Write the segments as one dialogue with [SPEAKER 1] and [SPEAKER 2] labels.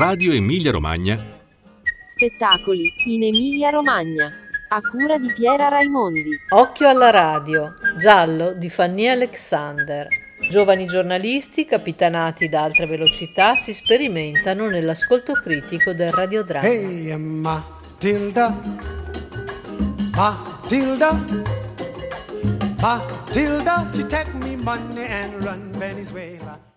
[SPEAKER 1] Radio Emilia Romagna.
[SPEAKER 2] Spettacoli in Emilia Romagna. A cura di Piera Raimondi.
[SPEAKER 3] Occhio alla radio. Giallo di Fanny Alexander. Giovani giornalisti, capitanati da altre velocità, si sperimentano nell'ascolto critico del radiodramma.
[SPEAKER 4] Hey, Matilda, Matilda, Matilda, she take me money and run Venezuela.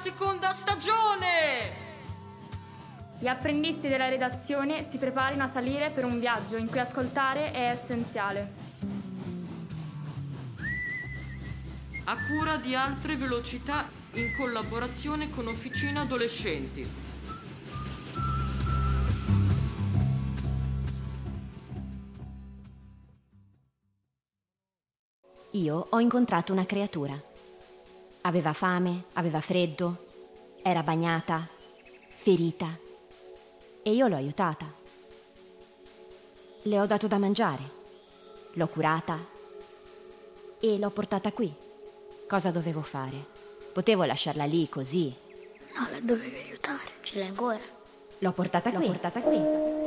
[SPEAKER 5] Seconda stagione!
[SPEAKER 6] Gli apprendisti della redazione si preparino a salire per un viaggio in cui ascoltare è essenziale.
[SPEAKER 5] A cura di altre velocità in collaborazione con Officina Adolescenti.
[SPEAKER 7] Io ho incontrato una creatura. Aveva fame, aveva freddo, era bagnata, ferita e io l'ho aiutata. Le ho dato da mangiare, l'ho curata e l'ho portata qui. Cosa dovevo fare? Potevo lasciarla lì così.
[SPEAKER 8] No, la dovevi aiutare, ce l'hai ancora.
[SPEAKER 7] L'ho portata qui. L'ho portata qui.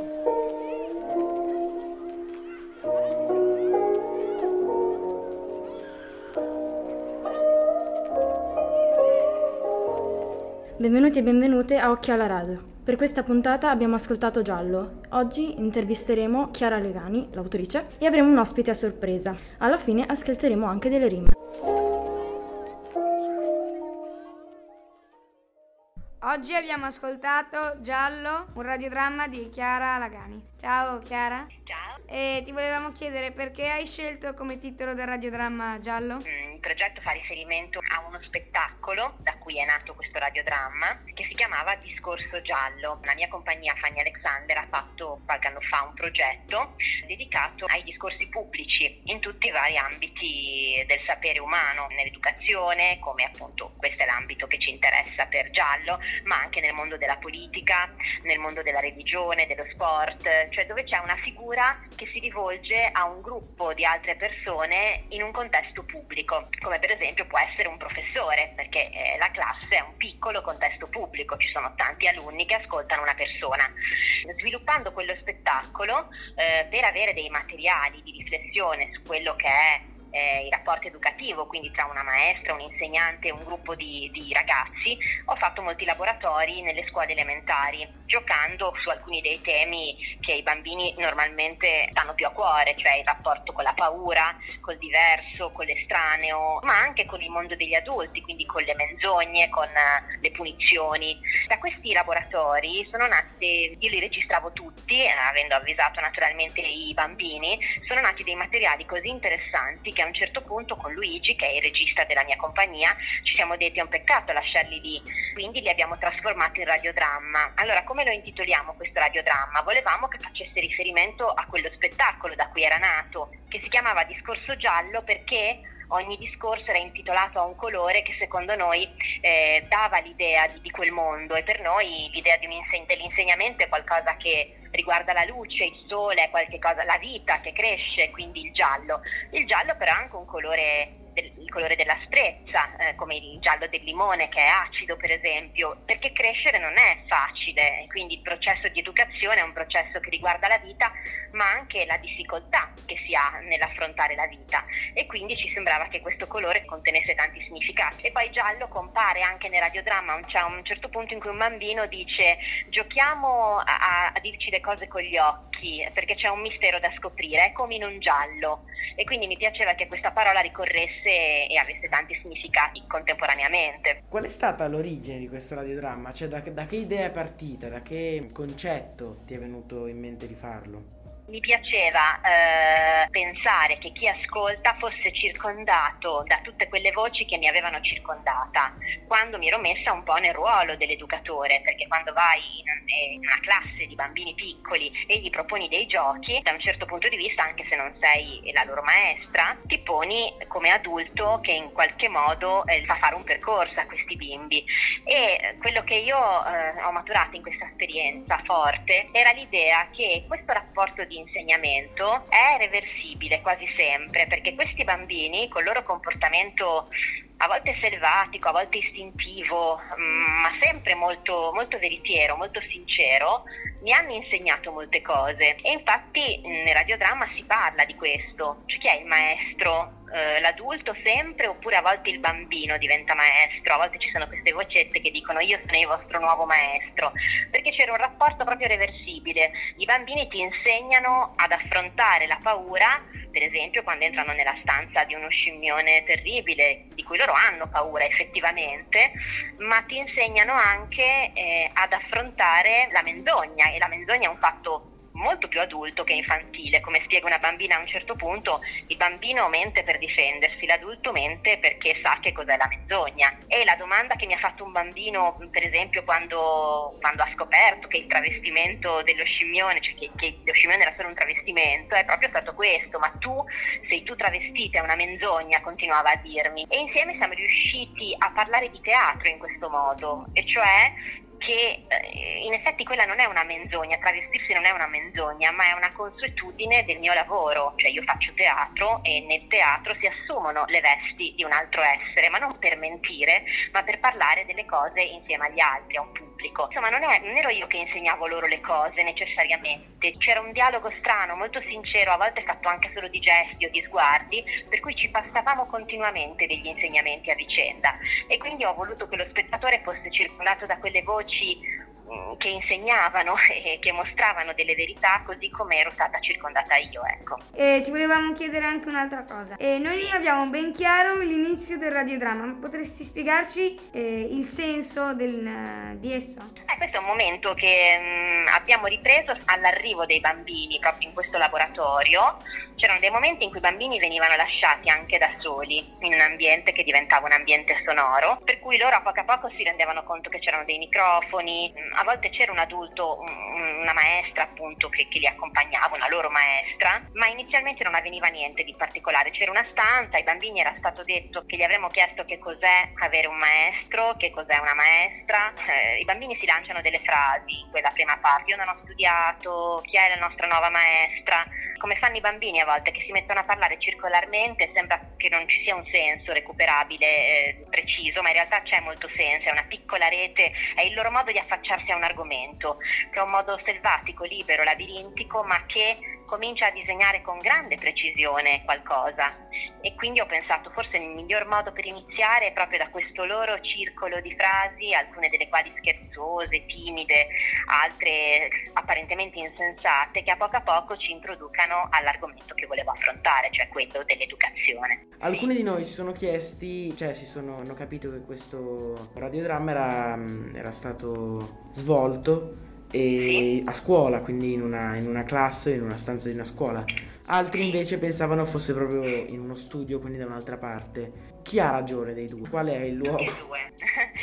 [SPEAKER 6] Benvenuti e benvenute a Occhio alla Radio. Per questa puntata abbiamo ascoltato Giallo. Oggi intervisteremo Chiara Legani, l'autrice, e avremo un ospite a sorpresa. Alla fine ascolteremo anche delle rime.
[SPEAKER 9] Oggi abbiamo ascoltato Giallo, un radiodramma di Chiara Lagani. Ciao Chiara.
[SPEAKER 10] Ciao.
[SPEAKER 9] E ti volevamo chiedere perché hai scelto come titolo del radiodramma Giallo?
[SPEAKER 10] Mm, Il progetto fa riferimento a uno spettacolo da cui è nato questo radiodramma che si chiamava Discorso Giallo. La mia compagnia Fanny Alexander ha fatto qualche anno fa un progetto dedicato ai discorsi pubblici in tutti i vari ambiti del sapere umano, nell'educazione, come appunto questo è l'ambito che ci interessa per Giallo, ma anche nel mondo della politica, nel mondo della religione, dello sport, cioè dove c'è una figura che si rivolge a un gruppo di altre persone in un contesto pubblico, come per esempio può essere un professore, perché eh, la classe è un piccolo contesto pubblico, ci sono tanti alunni che ascoltano una persona. Sviluppando quello spettacolo eh, per avere dei materiali di riflessione su quello che è eh, il rapporto educativo, quindi tra una maestra, un insegnante e un gruppo di, di, ragazzi, ho fatto molti laboratori nelle scuole elementari, giocando su alcuni dei temi che i bambini normalmente stanno più a cuore, cioè il rapporto con la paura, col diverso, con l'estraneo, ma anche con il mondo degli adulti, quindi con le menzogne, con uh, le punizioni. Da questi laboratori sono nati, io li registravo tutti, eh, avendo avvisato naturalmente i bambini, sono nati dei materiali così interessanti che a un certo punto con Luigi, che è il regista della mia compagnia, ci siamo detti è un peccato lasciarli lì, quindi li abbiamo trasformati in radiodramma. Allora, come lo intitoliamo questo radiodramma? Volevamo che facesse riferimento a quello spettacolo da cui era nato, che si chiamava Discorso Giallo perché ogni discorso era intitolato a un colore che secondo noi eh, dava l'idea di, di, quel mondo e per noi l'idea di un inseg- dell'insegnamento è qualcosa che riguarda la luce, il sole, qualche cosa, la vita che cresce, quindi il giallo. Il giallo però ha anche un colore colore dell'asprezza, eh, come il giallo del limone che è acido per esempio, perché crescere non è facile, quindi il processo di educazione è un processo che riguarda la vita, ma anche la difficoltà che si ha nell'affrontare la vita. E quindi ci sembrava che questo colore contenesse tanti significati. E poi giallo compare anche nel radiodramma, c'è un certo punto in cui un bambino dice giochiamo a, a dirci le cose con gli occhi, perché c'è un mistero da scoprire, è come in un giallo e quindi mi piaceva che questa parola ricorresse e avesse tanti significati contemporaneamente.
[SPEAKER 11] Qual è stata l'origine di questo radiodramma? Cioè da, da che idea è partita? Da che concetto ti è venuto in mente di farlo?
[SPEAKER 10] Mi piaceva eh, pensare che chi ascolta fosse circondato da tutte quelle voci che mi avevano circondata quando mi ero messa un po' nel ruolo dell'educatore, perché quando vai in, in una classe di bambini piccoli e gli proponi dei giochi, da un certo punto di vista, anche se non sei la loro maestra, ti poni come adulto che in qualche modo eh, fa fare un percorso a questi bimbi. E quello che io eh, ho maturato in questa esperienza forte era l'idea che questo rapporto di di insegnamento è reversibile quasi sempre, perché questi bambini col loro comportamento a volte selvatico, a volte istintivo, mm, ma sempre molto, molto veritiero, molto sincero, mi hanno insegnato molte cose. E infatti nel radiodramma si parla di questo, cioè chi è il maestro eh, l'adulto sempre oppure a volte il bambino diventa maestro, a volte ci sono queste vocette che dicono io sono il vostro nuovo maestro, perché c'era un rapporto proprio reversibile, i bambini ti insegnano ad affrontare la paura, per esempio quando entrano nella stanza di uno scimmione terribile, di cui loro hanno paura effettivamente, ma ti insegnano anche eh, ad affrontare la menzogna e la menzogna è un fatto molto più adulto che infantile. Come spiega una bambina a un certo punto, il bambino mente per difendersi, l'adulto mente perché sa che cos'è la menzogna. E la domanda che mi ha fatto un bambino, per esempio, quando, quando ha scoperto che il travestimento dello scimmione, cioè che, che, lo scimmione era solo un travestimento, è proprio stato questo, ma tu sei tu travestita, è una menzogna, continuava a dirmi. E insieme siamo riusciti a parlare di teatro in questo modo, e cioè che eh, in effetti quella non è una menzogna, travestirsi non è una menzogna, ma è una consuetudine del mio lavoro, cioè io faccio teatro e nel teatro si assumono le vesti di un altro essere, ma non per mentire, ma per parlare delle cose insieme agli altri, a un pubblico pubblico. Insomma, non, è, non ero io che insegnavo loro le cose necessariamente, c'era un dialogo strano, molto sincero, a volte fatto anche solo di gesti o di sguardi, per cui ci passavamo continuamente degli insegnamenti a vicenda e quindi ho voluto che lo spettatore fosse circondato da quelle voci che insegnavano e che mostravano delle verità così come ero stata circondata io, ecco.
[SPEAKER 9] E ti volevamo chiedere anche un'altra cosa. E noi non abbiamo ben chiaro l'inizio del radiodramma, potresti spiegarci eh, il senso del, uh, di esso?
[SPEAKER 10] Eh, questo è un momento che mh, mm, abbiamo ripreso all'arrivo dei bambini proprio in questo laboratorio c'erano dei momenti in cui i bambini venivano lasciati anche da soli in un ambiente che diventava un ambiente sonoro, per cui loro a poco a poco si rendevano conto che c'erano dei microfoni, a volte c'era un adulto, una maestra appunto che, che li accompagnava, una loro maestra, ma inizialmente non avveniva niente di particolare, c'era una stanza, ai bambini era stato detto che gli avremmo chiesto che cos'è avere un maestro, che cos'è una maestra, eh, i bambini si lanciano delle frasi in quella prima parte, io non ho studiato, chi è la nostra nuova maestra, come fanno i bambini a volte che si mettono a parlare circolarmente, sembra che non ci sia un senso recuperabile eh, preciso, ma in realtà c'è molto senso, è una piccola rete, è il loro modo di affacciarsi a un argomento, che è un modo selvatico, libero, labirintico, ma che comincia a disegnare con grande precisione qualcosa. E quindi ho pensato forse il miglior modo per iniziare è proprio da questo loro circolo di frasi, alcune delle quali scherzose, timide, altre apparentemente insensate, che a poco a poco ci introducano all'argomento che volevo affrontare, cioè quello dell'educazione.
[SPEAKER 11] Alcuni di noi si sono chiesti, cioè si sono, hanno capito che questo radiodramma era, era stato svolto e a scuola, quindi in una, in una classe, in una stanza di una scuola. Altri invece pensavano fosse proprio in uno studio, quindi da un'altra parte. Chi ha ragione dei due? Qual è il luogo?
[SPEAKER 10] Tutti e due.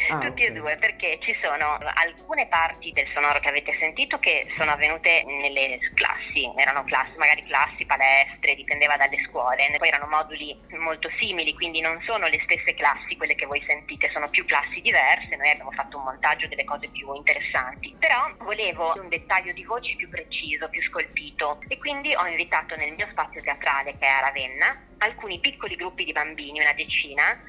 [SPEAKER 10] Ah, Tutti okay. e due, perché ci sono alcune parti del sonoro che avete sentito che sono avvenute nelle classi, erano classi, magari classi, palestre, dipendeva dalle scuole, poi erano moduli molto simili, quindi non sono le stesse classi quelle che voi sentite, sono più classi diverse, noi abbiamo fatto un montaggio delle cose più interessanti, però volevo un dettaglio di voci più preciso, più scolpito e quindi ho invitato nel mio spazio teatrale che è a Ravenna alcuni piccoli gruppi di bambini, una decina,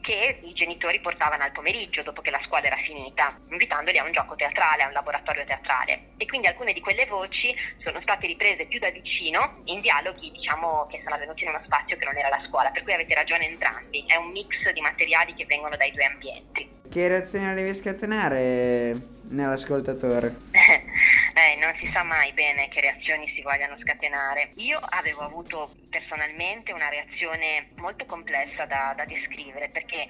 [SPEAKER 10] che i genitori portavano al pomeriggio dopo che la scuola era finita, invitandoli a un gioco teatrale, a un laboratorio teatrale. E quindi alcune di quelle voci sono state riprese più da vicino in dialoghi, diciamo, che sono avvenuti in uno spazio che non era la scuola, per cui avete ragione entrambi, è un mix di materiali che vengono dai due ambienti.
[SPEAKER 1] Che reazione devi scatenare nell'ascoltatore?
[SPEAKER 10] Eh, non si sa mai bene che reazioni si vogliano scatenare. Io avevo avuto personalmente una reazione molto complessa da, da descrivere perché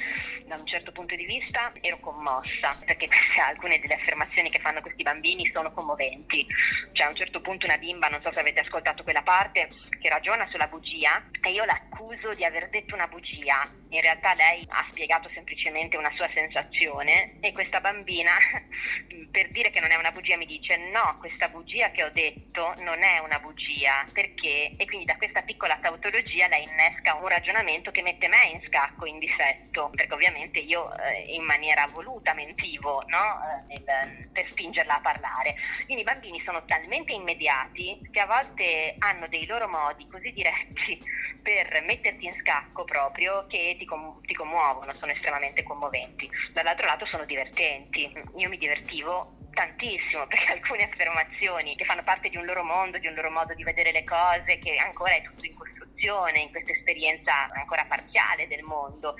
[SPEAKER 10] da un certo punto di vista ero commossa perché alcune delle affermazioni che fanno questi bambini sono commoventi. Cioè a un certo punto una bimba, non so se avete ascoltato quella parte, che ragiona sulla bugia e io l'accuso di aver detto una bugia. In realtà lei ha spiegato semplicemente una sua sensazione e questa bambina per dire che non è una bugia mi dice no, questa bugia che ho detto non è una bugia, perché? E quindi da questa piccola la tautologia lei innesca un ragionamento che mette me in scacco, in difetto, perché ovviamente io eh, in maniera voluta mentivo no? eh, nel, per spingerla a parlare. Quindi i bambini sono talmente immediati che a volte hanno dei loro modi così diretti per metterti in scacco proprio che ti, com- ti commuovono, sono estremamente commoventi. Dall'altro lato sono divertenti. Io mi divertivo tantissimo perché alcune affermazioni che fanno parte di un loro mondo, di un loro modo di vedere le cose, che ancora è tutto in costruzione, in questa esperienza ancora parziale del mondo,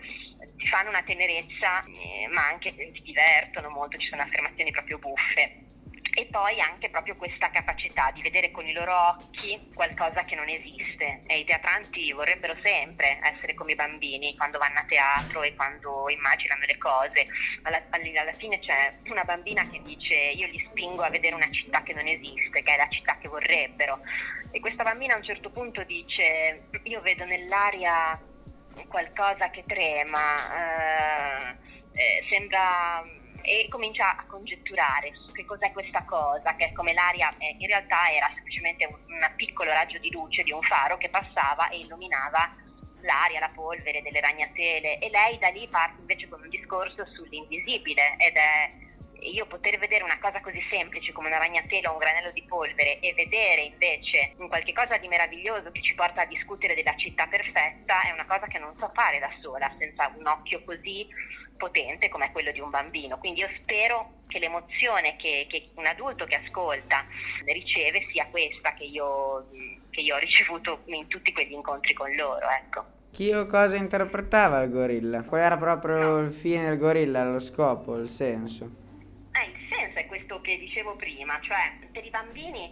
[SPEAKER 10] ti fanno una tenerezza, eh, ma anche ti divertono molto, ci sono affermazioni proprio buffe e poi anche proprio questa capacità di vedere con i loro occhi qualcosa che non esiste. E i teatranti vorrebbero sempre essere come i bambini quando vanno a teatro e quando immaginano le cose. Alla, alla fine c'è una bambina che dice io li spingo a vedere una città che non esiste che è la città che vorrebbero. E questa bambina a un certo punto dice io vedo nell'aria qualcosa che trema eh, eh, sembra e comincia a congetturare su che cos'è questa cosa, che è come l'aria, eh, in realtà era semplicemente un, un piccolo raggio di luce di un faro che passava e illuminava l'aria, la polvere delle ragnatele. E lei da lì parte invece con un discorso sull'invisibile ed è io poter vedere una cosa così semplice come una ragnatela o un granello di polvere e vedere invece un qualche cosa di meraviglioso che ci porta a discutere della città perfetta è una cosa che non so fare da sola senza un occhio così potente come quello di un bambino. Quindi io spero che l'emozione che, che un adulto che ascolta riceve sia questa che io, che io ho ricevuto in tutti quegli incontri con loro. Ecco.
[SPEAKER 1] Chi o cosa interpretava il gorilla? Qual era proprio il fine del gorilla, lo scopo, il senso?
[SPEAKER 10] Eh, il senso è questo che dicevo prima, cioè per i bambini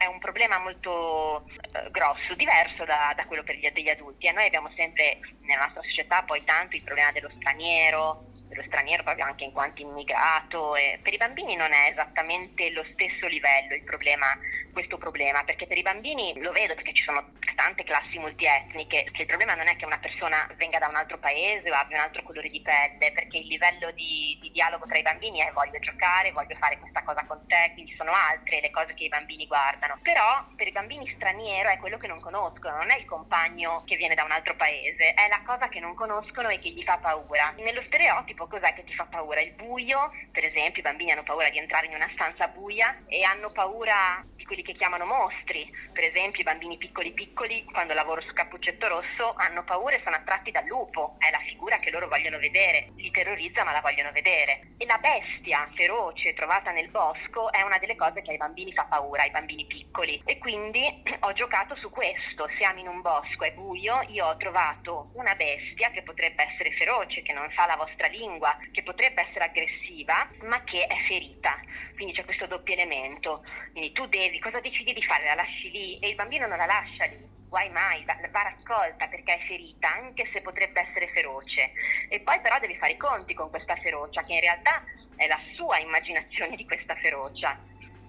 [SPEAKER 10] è un problema molto eh, grosso, diverso da, da quello gli, degli adulti. E noi abbiamo sempre nella nostra società poi tanto il problema dello straniero, dello straniero proprio anche in quanto immigrato. Per i bambini non è esattamente lo stesso livello il problema, questo problema, perché per i bambini lo vedo perché ci sono tante classi multietniche, che il problema non è che una persona venga da un altro paese o abbia un altro colore di pelle, perché il livello di, di dialogo tra i bambini è voglio giocare, voglio fare questa cosa con te, quindi sono altre le cose che i bambini guardano. Però per i bambini straniero è quello che non conoscono, non è il compagno che viene da un altro paese, è la cosa che non conoscono e che gli fa paura. Nello stereotipo cos'è che ti fa paura? Il buio, per esempio i bambini hanno paura di entrare in una stanza buia e hanno paura di quelli che chiamano mostri, per esempio i bambini piccoli piccoli quando lavoro su Cappuccetto Rosso hanno paura e sono attratti dal lupo, è la figura che loro vogliono vedere, li terrorizza ma la vogliono vedere. E la bestia feroce trovata nel bosco è una delle cose che ai bambini fa paura, ai bambini piccoli. E quindi ho giocato su questo, siamo in un bosco, è buio, io ho trovato una bestia che potrebbe essere feroce, che non sa la vostra lingua, che potrebbe essere aggressiva, ma che è ferita. Quindi c'è questo doppio elemento. Quindi tu devi, cosa decidi di fare? La lasci lì e il bambino non la lascia lì. Guai mai, va, va raccolta perché è ferita, anche se potrebbe essere feroce. E poi però devi fare i conti con questa ferocia, che in realtà è la sua immaginazione di questa ferocia.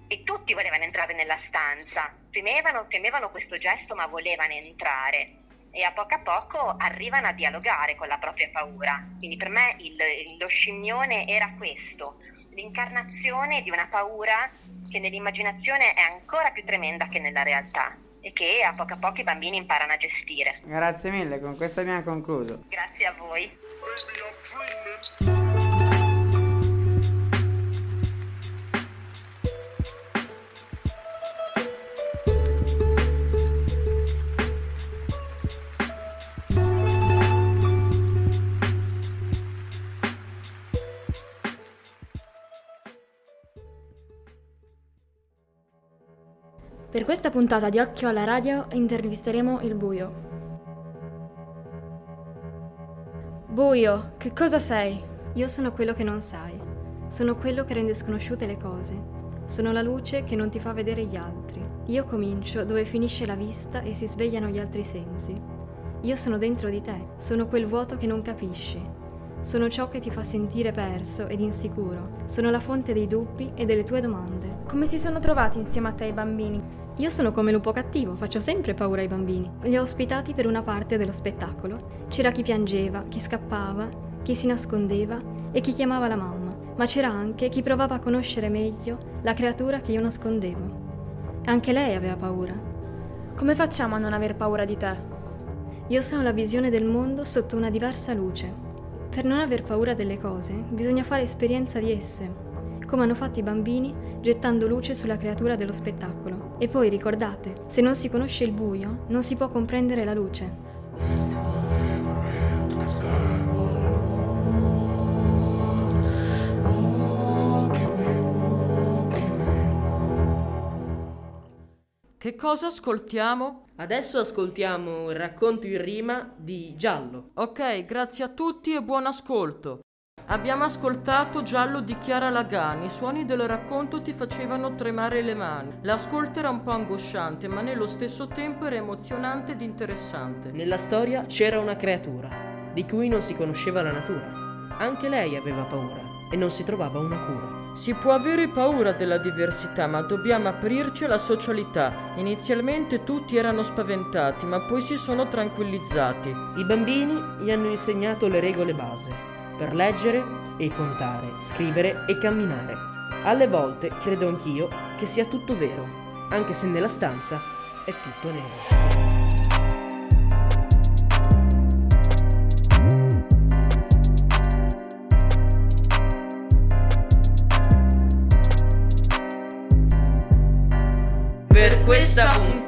[SPEAKER 10] E tutti volevano entrare nella stanza, temevano, temevano questo gesto ma volevano entrare e a poco a poco arrivano a dialogare con la propria paura. Quindi per me il, lo scimmione era questo, l'incarnazione di una paura che nell'immaginazione è ancora più tremenda che nella realtà e che a poco a poco i bambini imparano a gestire.
[SPEAKER 1] Grazie mille, con questo abbiamo concluso.
[SPEAKER 10] Grazie a voi.
[SPEAKER 6] Per questa puntata di Occhio alla Radio intervisteremo il buio. Buio, che cosa sei?
[SPEAKER 12] Io sono quello che non sai. Sono quello che rende sconosciute le cose. Sono la luce che non ti fa vedere gli altri. Io comincio dove finisce la vista e si svegliano gli altri sensi. Io sono dentro di te, sono quel vuoto che non capisci. Sono ciò che ti fa sentire perso ed insicuro. Sono la fonte dei dubbi e delle tue domande.
[SPEAKER 6] Come si sono trovati insieme a te i bambini?
[SPEAKER 12] Io sono come lupo cattivo, faccio sempre paura ai bambini. Li ho ospitati per una parte dello spettacolo. C'era chi piangeva, chi scappava, chi si nascondeva e chi chiamava la mamma, ma c'era anche chi provava a conoscere meglio la creatura che io nascondevo. Anche lei aveva paura.
[SPEAKER 6] Come facciamo a non aver paura di te?
[SPEAKER 12] Io sono la visione del mondo sotto una diversa luce. Per non aver paura delle cose, bisogna fare esperienza di esse, come hanno fatto i bambini gettando luce sulla creatura dello spettacolo. E poi ricordate, se non si conosce il buio, non si può comprendere la luce.
[SPEAKER 5] Che cosa ascoltiamo?
[SPEAKER 13] Adesso ascoltiamo il racconto in rima di Giallo.
[SPEAKER 5] Ok, grazie a tutti e buon ascolto. Abbiamo ascoltato Giallo di Chiara Lagani, i suoni del racconto ti facevano tremare le mani. L'ascolto era un po' angosciante, ma nello stesso tempo era emozionante ed interessante.
[SPEAKER 13] Nella storia c'era una creatura, di cui non si conosceva la natura. Anche lei aveva paura e non si trovava una cura.
[SPEAKER 5] Si può avere paura della diversità, ma dobbiamo aprirci alla socialità. Inizialmente tutti erano spaventati, ma poi si sono tranquillizzati.
[SPEAKER 13] I bambini gli hanno insegnato le regole base per leggere e contare, scrivere e camminare. Alle volte credo anch'io che sia tutto vero, anche se nella stanza è tutto nero.
[SPEAKER 5] Per questa puntata